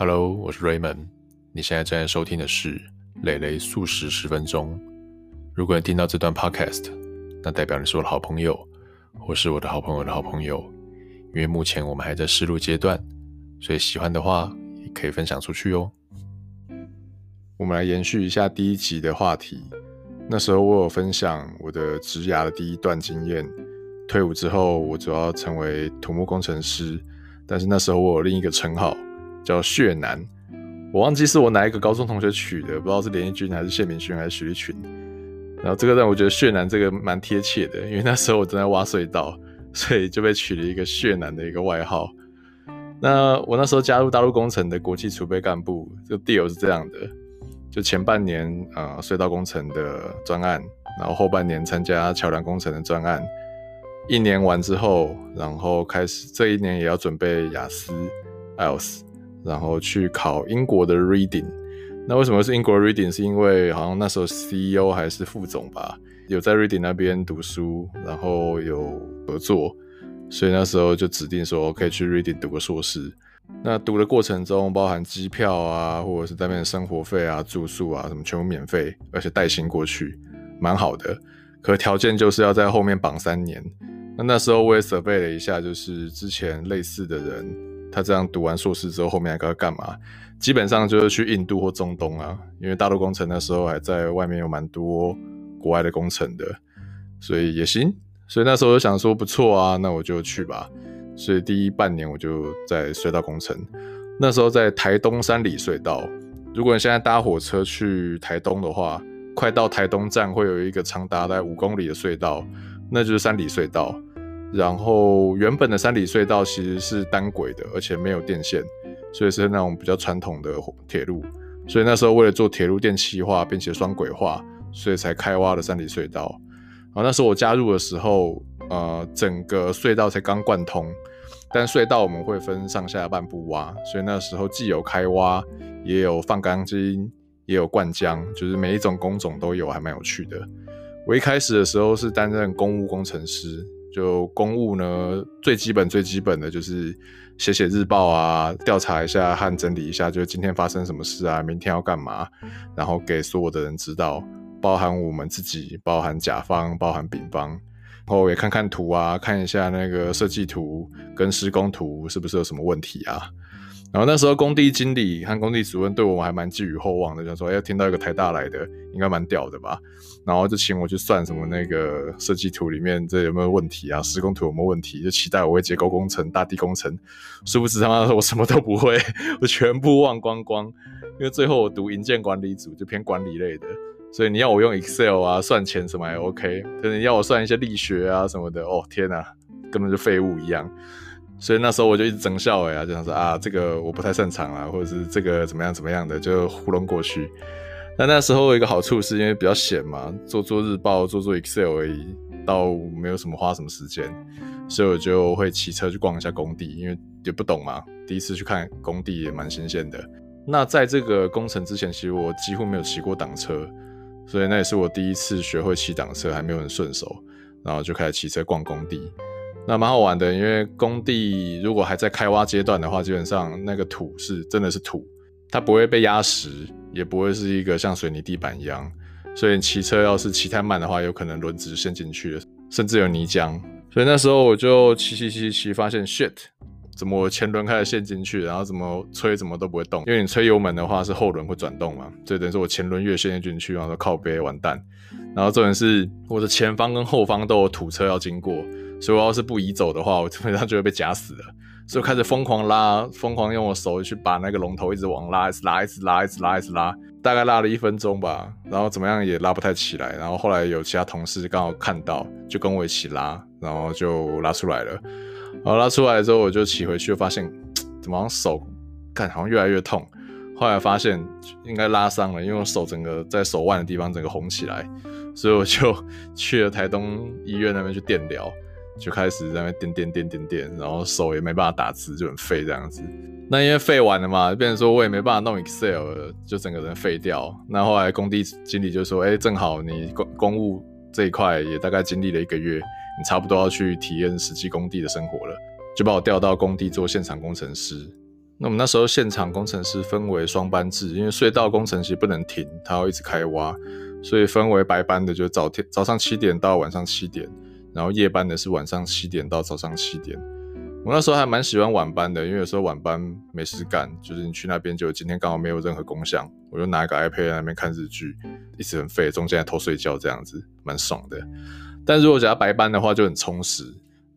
Hello，我是 Raymond。你现在正在收听的是蕾蕾素食十分钟。如果你听到这段 Podcast，那代表你是我的好朋友，或是我的好朋友的好朋友。因为目前我们还在试录阶段，所以喜欢的话也可以分享出去哦。我们来延续一下第一集的话题。那时候我有分享我的职涯的第一段经验。退伍之后，我主要成为土木工程师，但是那时候我有另一个称号叫“血男”，我忘记是我哪一个高中同学取的，不知道是连义军还是谢明勋还是徐立群。然后这个让我觉得“血男”这个蛮贴切的，因为那时候我正在挖隧道，所以就被取了一个“血男”的一个外号。那我那时候加入大陆工程的国际储备干部，这个 deal 是这样的：就前半年啊、呃、隧道工程的专案，然后后半年参加桥梁工程的专案。一年完之后，然后开始这一年也要准备雅思、IELTS，然后去考英国的 Reading。那为什么是英国 Reading？是因为好像那时候 CEO 还是副总吧，有在 Reading 那边读书，然后有合作，所以那时候就指定说可以去 Reading 读个硕士。那读的过程中，包含机票啊，或者是在那边生活费啊、住宿啊什么全部免费，而且带薪过去，蛮好的。可条件就是要在后面绑三年。那那时候我也储备了一下，就是之前类似的人，他这样读完硕士之后，后面还该干嘛？基本上就是去印度或中东啊，因为大陆工程那时候还在外面有蛮多国外的工程的，所以也行。所以那时候就想说不错啊，那我就去吧。所以第一半年我就在隧道工程，那时候在台东三里隧道。如果你现在搭火车去台东的话，快到台东站会有一个长达在五公里的隧道，那就是三里隧道。然后原本的三里隧道其实是单轨的，而且没有电线，所以是那种比较传统的铁路。所以那时候为了做铁路电气化，并且双轨化，所以才开挖了三里隧道。然后那时候我加入的时候，呃，整个隧道才刚贯通，但隧道我们会分上下半部挖，所以那时候既有开挖，也有放钢筋，也有灌浆，就是每一种工种都有，还蛮有趣的。我一开始的时候是担任公务工程师。就公务呢，最基本最基本的就是写写日报啊，调查一下和整理一下，就是今天发生什么事啊，明天要干嘛，然后给所有的人知道，包含我们自己，包含甲方，包含丙方，然后也看看图啊，看一下那个设计图跟施工图是不是有什么问题啊。然后那时候工地经理和工地主任对我们还蛮寄予厚望的，就说：“哎，听到一个台大来的，应该蛮屌的吧？”然后就请我去算什么那个设计图里面这有没有问题啊，施工图有没有问题，就期待我会结构工程、大地工程。殊不知他妈的我什么都不会，我全部忘光光。因为最后我读营建管理组，就偏管理类的，所以你要我用 Excel 啊算钱什么还 OK，可是你要我算一些力学啊什么的，哦天哪，根本就废物一样。所以那时候我就一直整笑哎，就想说啊，这个我不太擅长啊，或者是这个怎么样怎么样的，就糊弄过去。那那时候有一个好处是因为比较闲嘛，做做日报，做做 Excel 而已，倒没有什么花什么时间，所以我就会骑车去逛一下工地，因为也不懂嘛，第一次去看工地也蛮新鲜的。那在这个工程之前，其实我几乎没有骑过挡车，所以那也是我第一次学会骑挡车，还没有很顺手，然后就开始骑车逛工地。那蛮好玩的，因为工地如果还在开挖阶段的话，基本上那个土是真的是土，它不会被压实，也不会是一个像水泥地板一样，所以你骑车要是骑太慢的话，有可能轮子陷进去了，甚至有泥浆。所以那时候我就骑骑骑骑，发现 shit，怎么我前轮开始陷进去，然后怎么吹怎么都不会动，因为你吹油门的话是后轮会转动嘛，所以等于说我前轮越陷进去，然后靠背完蛋。然后重点是我的前方跟后方都有土车要经过。所以我要是不移走的话，我基本上就会被夹死了。所以开始疯狂拉，疯狂用我手去把那个龙头一直往拉，一直拉，一直拉，一直拉，一直拉，大概拉了一分钟吧。然后怎么样也拉不太起来。然后后来有其他同事刚好看到，就跟我一起拉，然后就拉出来了。然后拉出来之后，我就骑回去，发现怎么好像手干好像越来越痛。后来发现应该拉伤了，因为我手整个在手腕的地方整个红起来，所以我就 去了台东医院那边去电疗。就开始在那点点点点点，然后手也没办法打字，就很废这样子。那因为废完了嘛，变成说我也没办法弄 Excel 了，就整个人废掉。那后来工地经理就说：“哎、正好你公公务这一块也大概经历了一个月，你差不多要去体验实际工地的生活了，就把我调到工地做现场工程师。那我们那时候现场工程师分为双班制，因为隧道工程其实不能停，它要一直开挖，所以分为白班的就早天早上七点到晚上七点，然后夜班的是晚上七点到早上七点。我那时候还蛮喜欢晚班的，因为有时候晚班没事干，就是你去那边就今天刚好没有任何工项，我就拿一个 iPad 在那边看日剧，一直很废，中间还偷睡觉这样子，蛮爽的。但如果讲白班的话就很充实，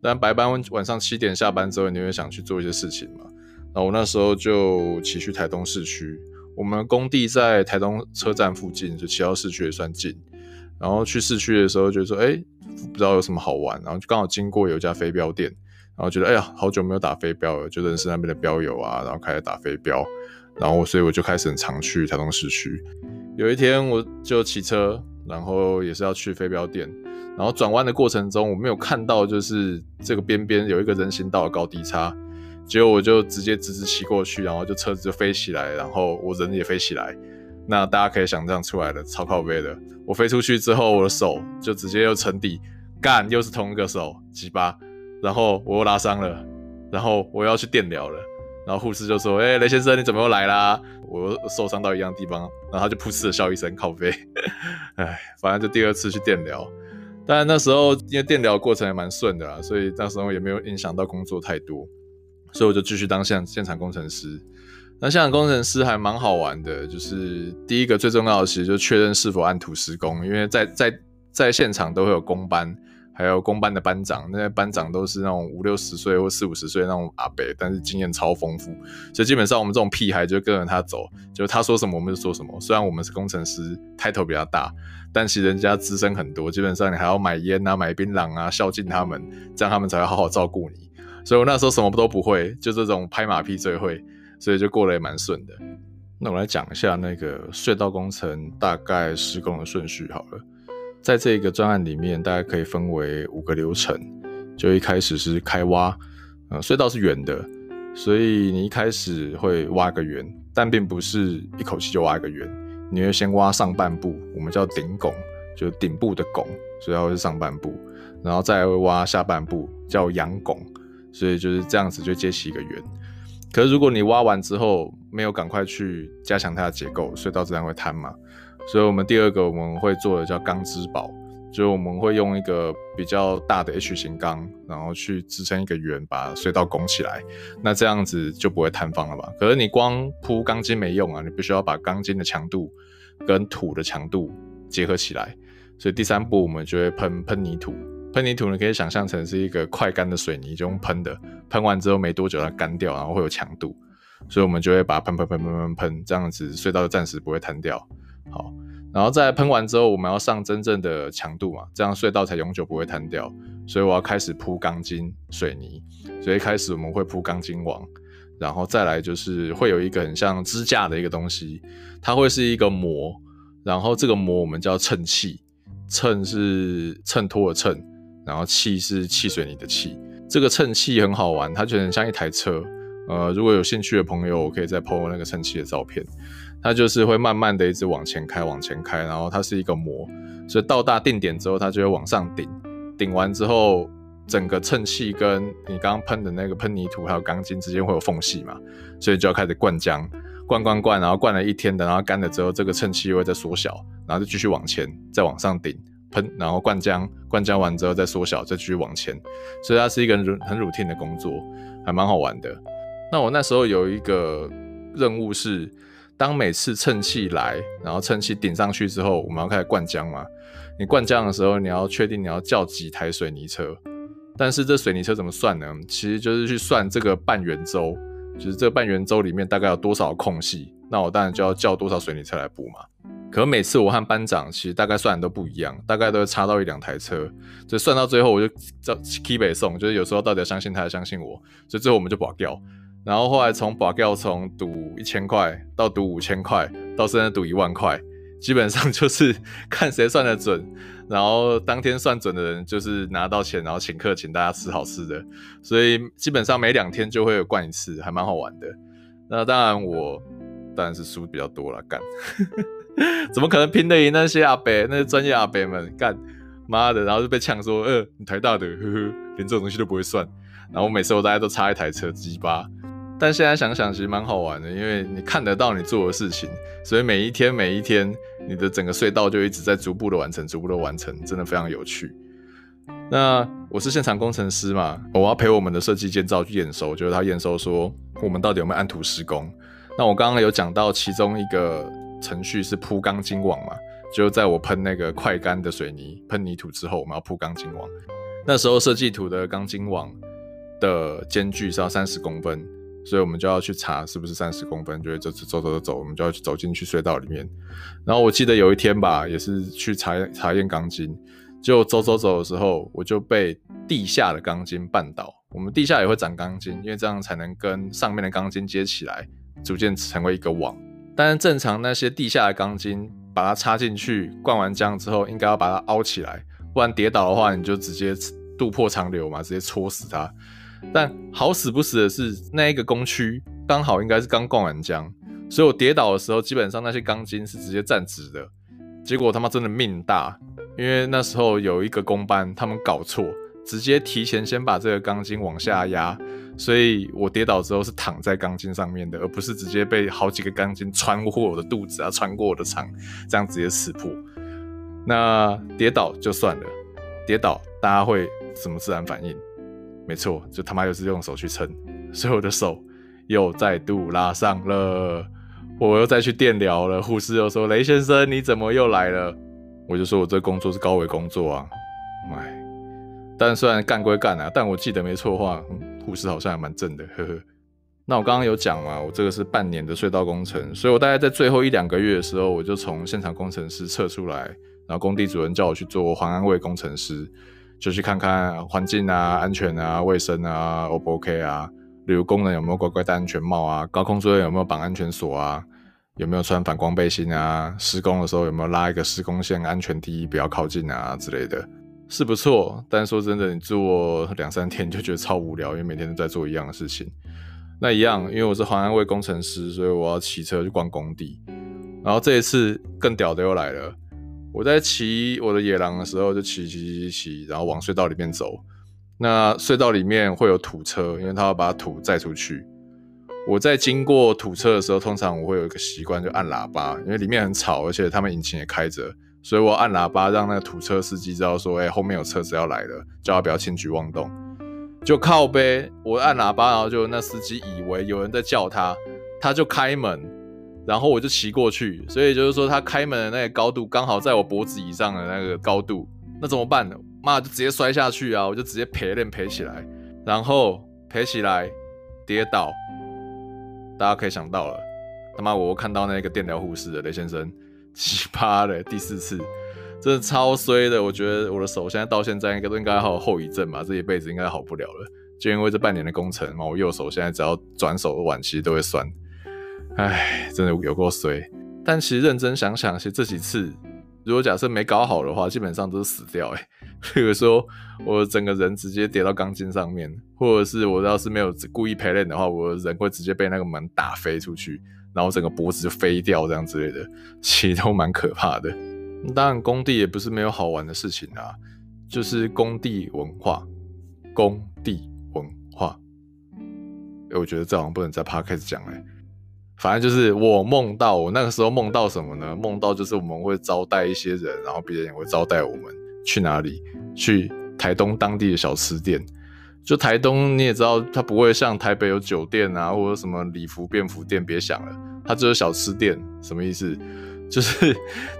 但白班晚上七点下班之后，你会想去做一些事情嘛？然后我那时候就骑去台东市区，我们工地在台东车站附近，就骑到市区也算近。然后去市区的时候就说，哎，不知道有什么好玩，然后就刚好经过有一家飞镖店，然后觉得，哎呀，好久没有打飞镖了，就认识那边的镖友啊，然后开始打飞镖，然后所以我就开始很常去台东市区。有一天我就骑车，然后也是要去飞镖店，然后转弯的过程中，我没有看到就是这个边边有一个人行道的高低差。结果我就直接直直骑过去，然后就车子就飞起来，然后我人也飞起来。那大家可以想象出来的，超靠背的。我飞出去之后，我的手就直接又沉底，干，又是同一个手，鸡巴。然后我又拉伤了，然后我要去电疗了。然后护士就说：“哎、雷先生，你怎么又来啦？”我又受伤到一样地方，然后他就噗嗤的笑一声，靠背。哎，反正就第二次去电疗。但那时候因为电疗过程也蛮顺的啦，所以那时候也没有影响到工作太多。所以我就继续当现现场工程师。那现场工程师还蛮好玩的，就是第一个最重要的其实就确认是否按图施工，因为在在在现场都会有工班，还有工班的班长，那些班长都是那种五六十岁或四五十岁那种阿伯，但是经验超丰富，所以基本上我们这种屁孩就跟着他走，就他说什么我们就说什么。虽然我们是工程师，title 比较大，但其实人家资深很多，基本上你还要买烟啊、买槟榔啊，孝敬他们，这样他们才会好好照顾你。所以我那时候什么都不会，就这种拍马屁最会，所以就过得也蛮顺的。那我来讲一下那个隧道工程大概施工的顺序好了。在这个专案里面，大概可以分为五个流程。就一开始是开挖，呃，隧道是圆的，所以你一开始会挖个圆，但并不是一口气就挖一个圆，你会先挖上半部，我们叫顶拱，就顶部的拱，所以它是上半部，然后再挖下半部，叫仰拱。所以就是这样子就接起一个圆，可是如果你挖完之后没有赶快去加强它的结构，隧道自然会坍嘛。所以我们第二个我们会做的叫钢支堡，就是我们会用一个比较大的 H 型钢，然后去支撑一个圆，把隧道拱起来。那这样子就不会坍方了吧？可是你光铺钢筋没用啊，你必须要把钢筋的强度跟土的强度结合起来。所以第三步我们就会喷喷泥土。喷泥土呢，可以想象成是一个快干的水泥，就用喷的，喷完之后没多久它干掉，然后会有强度，所以我们就会把它喷喷喷喷喷喷，这样子隧道暂时不会瘫掉。好，然后再喷完之后，我们要上真正的强度嘛，这样隧道才永久不会瘫掉。所以我要开始铺钢筋水泥，所以一开始我们会铺钢筋网，然后再来就是会有一个很像支架的一个东西，它会是一个膜，然后这个膜我们叫衬砌，衬是衬托的衬。然后气是汽水泥的气，这个衬气很好玩，它就很像一台车。呃，如果有兴趣的朋友，我可以再 po 那个衬气的照片。它就是会慢慢的一直往前开，往前开，然后它是一个模，所以到达定点之后，它就会往上顶。顶完之后，整个衬气跟你刚刚喷的那个喷泥土还有钢筋之间会有缝隙嘛，所以就要开始灌浆，灌灌灌，然后灌了一天，等到干了之后，这个衬气又会再缩小，然后就继续往前，再往上顶。喷，然后灌浆，灌浆完之后再缩小，再继续往前，所以它是一个很很 routine 的工作，还蛮好玩的。那我那时候有一个任务是，当每次衬砌来，然后衬砌顶上去之后，我们要开始灌浆嘛。你灌浆的时候，你要确定你要叫几台水泥车，但是这水泥车怎么算呢？其实就是去算这个半圆周，就是这半圆周里面大概有多少空隙，那我当然就要叫多少水泥车来补嘛。可每次我和班长其实大概算的都不一样，大概都会差到一两台车，所以算到最后我就叫 keep 北送，就是有时候到底要相信他，还是相信我，所以最后我们就保掉。然后后来从保掉从赌一千块到赌五千块，到现在赌一万块，基本上就是 看谁算得准，然后当天算准的人就是拿到钱，然后请客请大家吃好吃的，所以基本上每两天就会有灌一次，还蛮好玩的。那当然我当然是输比较多了，干。怎么可能拼得赢那些阿伯，那些专业阿伯们？干妈的，然后就被呛说，呃，你台大的，呵呵，连这种东西都不会算。然后每次我大家都差一台车，鸡巴。但现在想想，其实蛮好玩的，因为你看得到你做的事情，所以每一天每一天，你的整个隧道就一直在逐步的完成，逐步的完成，真的非常有趣。那我是现场工程师嘛，我要陪我们的设计建造去验收，就是他验收说我们到底有没有按图施工。那我刚刚有讲到其中一个程序是铺钢筋网嘛，就在我喷那个快干的水泥喷泥土之后，我们要铺钢筋网。那时候设计图的钢筋网的间距是要三十公分，所以我们就要去查是不是三十公分，就会走走走走走，我们就要走进去隧道里面。然后我记得有一天吧，也是去查查验钢筋，就走走走的时候，我就被地下的钢筋绊倒。我们地下也会长钢筋，因为这样才能跟上面的钢筋接起来，逐渐成为一个网。但是正常那些地下的钢筋，把它插进去，灌完浆之后，应该要把它凹起来。不然跌倒的话，你就直接肚破长流嘛，直接戳死它。但好死不死的是，那一个工区刚好应该是刚灌完浆，所以我跌倒的时候，基本上那些钢筋是直接站直的。结果他妈真的命大，因为那时候有一个工班他们搞错，直接提前先把这个钢筋往下压，所以我跌倒之后是躺在钢筋上面的，而不是直接被好几个钢筋穿过我的肚子啊，穿过我的肠，这样直接刺破。那跌倒就算了，跌倒大家会什么自然反应？没错，就他妈又是用手去撑，所以我的手又再度拉伤了，我又再去电疗了。护士又说：“雷先生，你怎么又来了？”我就说：“我这工作是高危工作啊。”哎，但虽然干归干啊，但我记得没错的话，护士好像还蛮正的，呵呵。那我刚刚有讲嘛，我这个是半年的隧道工程，所以我大概在最后一两个月的时候，我就从现场工程师撤出来。然后工地主任叫我去做环安卫工程师，就去看看环境啊、安全啊、卫生啊，O 不 OK 啊？例如工人有没有乖乖戴安全帽啊？高空作业有没有绑安全锁啊？有没有穿反光背心啊？施工的时候有没有拉一个施工线？安全第一，不要靠近啊之类的，是不错。但说真的，你做两三天就觉得超无聊，因为每天都在做一样的事情。那一样，因为我是环安卫工程师，所以我要骑车去逛工地。然后这一次更屌的又来了。我在骑我的野狼的时候，就骑骑骑骑，然后往隧道里面走。那隧道里面会有土车，因为他要把土载出去。我在经过土车的时候，通常我会有一个习惯，就按喇叭，因为里面很吵，而且他们引擎也开着，所以我按喇叭让那个土车司机知道说，哎、欸，后面有车子要来了，叫他不要轻举妄动。就靠呗，我按喇叭，然后就那司机以为有人在叫他，他就开门。然后我就骑过去，所以就是说他开门的那个高度刚好在我脖子以上的那个高度，那怎么办呢？妈就直接摔下去啊！我就直接赔练赔起来，然后赔起来跌倒，大家可以想到了，他妈我又看到那个电疗护士的雷先生，奇葩的第四次，真的超衰的。我觉得我的手现在到现在应该都应该还有后遗症吧，这一辈子应该好不了了，就因为这半年的工程嘛，我右手现在只要转手腕其实都会酸。唉，真的有够衰。但其实认真想想，其实这几次，如果假设没搞好的话，基本上都是死掉。哎，比如说我整个人直接跌到钢筋上面，或者是我要是没有故意陪练的话，我人会直接被那个门打飞出去，然后整个脖子就飞掉这样之类的，其实都蛮可怕的。当然，工地也不是没有好玩的事情啊，就是工地文化，工地文化。我觉得这好像不能在 Podcast 讲哎。反正就是我梦到，我那个时候梦到什么呢？梦到就是我们会招待一些人，然后别人也会招待我们去哪里？去台东当地的小吃店。就台东你也知道，它不会像台北有酒店啊，或者什么礼服便服店，别想了，它只有小吃店。什么意思？就是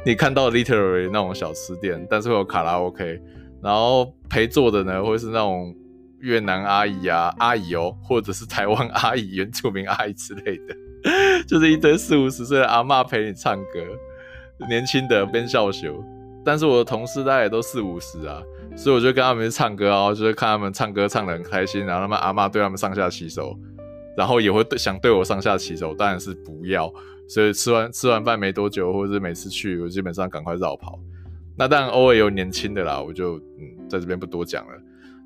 你看到 literary 那种小吃店，但是会有卡拉 OK，然后陪坐的呢，会是那种越南阿姨啊，阿姨哦，或者是台湾阿姨、原住民阿姨之类的。就是一堆四五十岁的阿嬷陪你唱歌，年轻的边笑羞。但是我的同事大概也都四五十啊，所以我就跟他们唱歌啊，就是看他们唱歌唱得很开心，然后他们阿嬷对他们上下其手，然后也会对想对我上下其手，当然是不要。所以吃完 吃完饭没多久，或者是每次去，我基本上赶快绕跑。那当然偶尔有年轻的啦，我就嗯在这边不多讲了。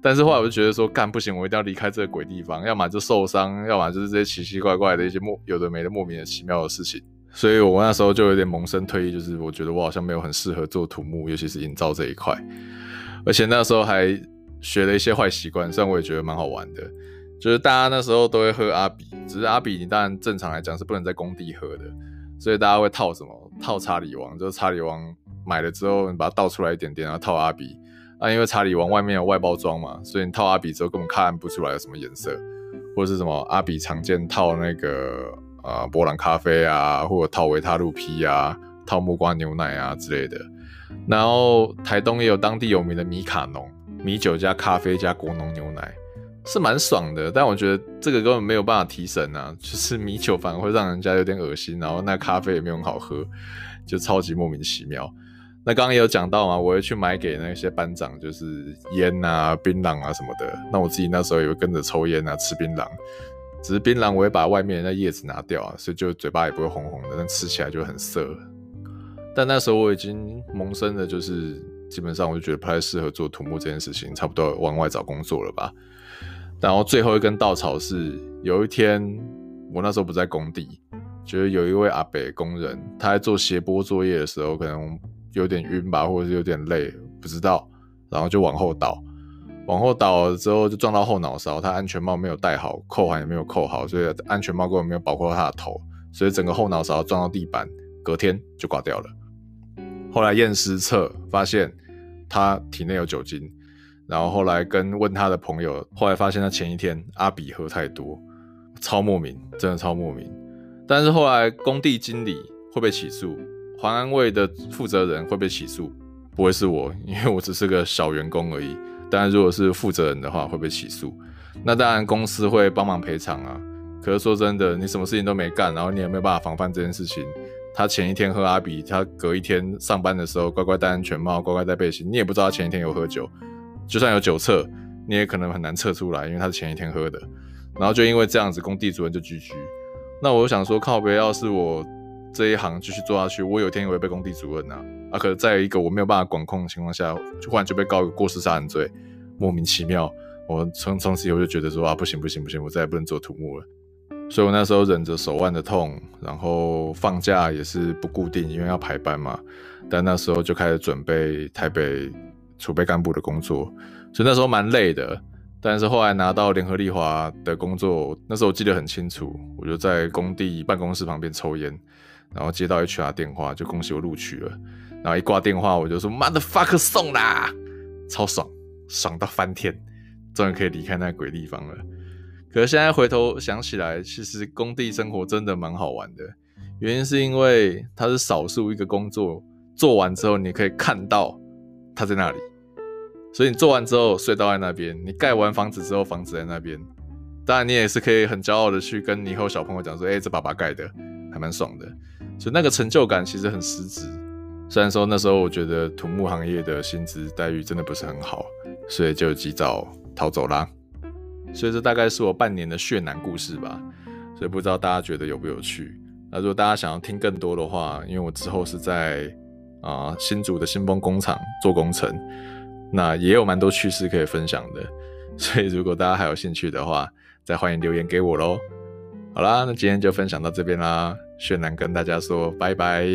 但是后来我就觉得说，干不行，我一定要离开这个鬼地方，要么就受伤，要么就是这些奇奇怪怪的一些莫有的没的莫名其妙的事情。所以我那时候就有点萌生退意，就是我觉得我好像没有很适合做土木，尤其是营造这一块。而且那时候还学了一些坏习惯，虽然我也觉得蛮好玩的，就是大家那时候都会喝阿比，只是阿比你当然正常来讲是不能在工地喝的，所以大家会套什么？套查理王，就是查理王买了之后你把它倒出来一点点，然后套阿比。啊，因为查理王外面有外包装嘛，所以你套阿比之后根本看不出来有什么颜色，或者是什么阿比常见套那个呃伯朗咖啡啊，或者套维他露 P 啊，套木瓜牛奶啊之类的。然后台东也有当地有名的米卡农，米酒加咖啡加果农牛奶，是蛮爽的。但我觉得这个根本没有办法提神啊，就是米酒反而会让人家有点恶心，然后那咖啡也没有很好喝，就超级莫名其妙。那刚刚也有讲到嘛，我会去买给那些班长，就是烟啊、槟榔啊什么的。那我自己那时候也会跟着抽烟啊、吃槟榔，只是槟榔我会把外面那叶子拿掉啊，所以就嘴巴也不会红红的，但吃起来就很涩。但那时候我已经萌生了，就是基本上我就觉得不太适合做土木这件事情，差不多往外找工作了吧。然后最后一根稻草是有一天我那时候不在工地，就是有一位阿北工人，他在做斜坡作业的时候，可能。有点晕吧，或者是有点累，不知道，然后就往后倒，往后倒了之后就撞到后脑勺，他安全帽没有戴好，扣环也没有扣好，所以安全帽根本没有保护到他的头，所以整个后脑勺撞到地板，隔天就挂掉了。后来验尸测发现他体内有酒精，然后后来跟问他的朋友，后来发现他前一天阿比喝太多，超莫名，真的超莫名。但是后来工地经理会被起诉。环安卫的负责人会被起诉，不会是我，因为我只是个小员工而已。当然，如果是负责人的话，会被起诉。那当然，公司会帮忙赔偿啊。可是说真的，你什么事情都没干，然后你也没有办法防范这件事情。他前一天喝阿比，他隔一天上班的时候乖乖戴安全帽，乖乖戴背心，你也不知道他前一天有喝酒。就算有酒测，你也可能很难测出来，因为他是前一天喝的。然后就因为这样子，工地主任就 GG。那我想说，靠北，要是我。这一行继续做下去，我有一天也会被工地主任啊啊！可是在一个我没有办法管控的情况下，就忽然就被告一个过失杀人罪，莫名其妙。我从从此以后就觉得说啊，不行不行不行，我再也不能做土木了。所以我那时候忍着手腕的痛，然后放假也是不固定，因为要排班嘛。但那时候就开始准备台北储备干部的工作，所以那时候蛮累的。但是后来拿到联合利华的工作，那时候我记得很清楚，我就在工地办公室旁边抽烟。然后接到 HR 电话，就恭喜我录取了。然后一挂电话，我就说 Motherfucker 送啦，超爽，爽到翻天，终于可以离开那个鬼地方了。可是现在回头想起来，其实工地生活真的蛮好玩的。原因是因为它是少数一个工作做完之后，你可以看到它在那里。所以你做完之后，隧道在那边；你盖完房子之后，房子在那边。当然，你也是可以很骄傲的去跟你以后小朋友讲说：“哎，这爸爸盖的，还蛮爽的。”所以那个成就感其实很实质，虽然说那时候我觉得土木行业的薪资待遇真的不是很好，所以就及早逃走啦。所以这大概是我半年的血男故事吧。所以不知道大家觉得有不有趣？那如果大家想要听更多的话，因为我之后是在啊、新竹的新丰工厂做工程，那也有蛮多趣事可以分享的。所以如果大家还有兴趣的话，再欢迎留言给我喽。好啦，那今天就分享到这边啦。血男跟大家说拜拜。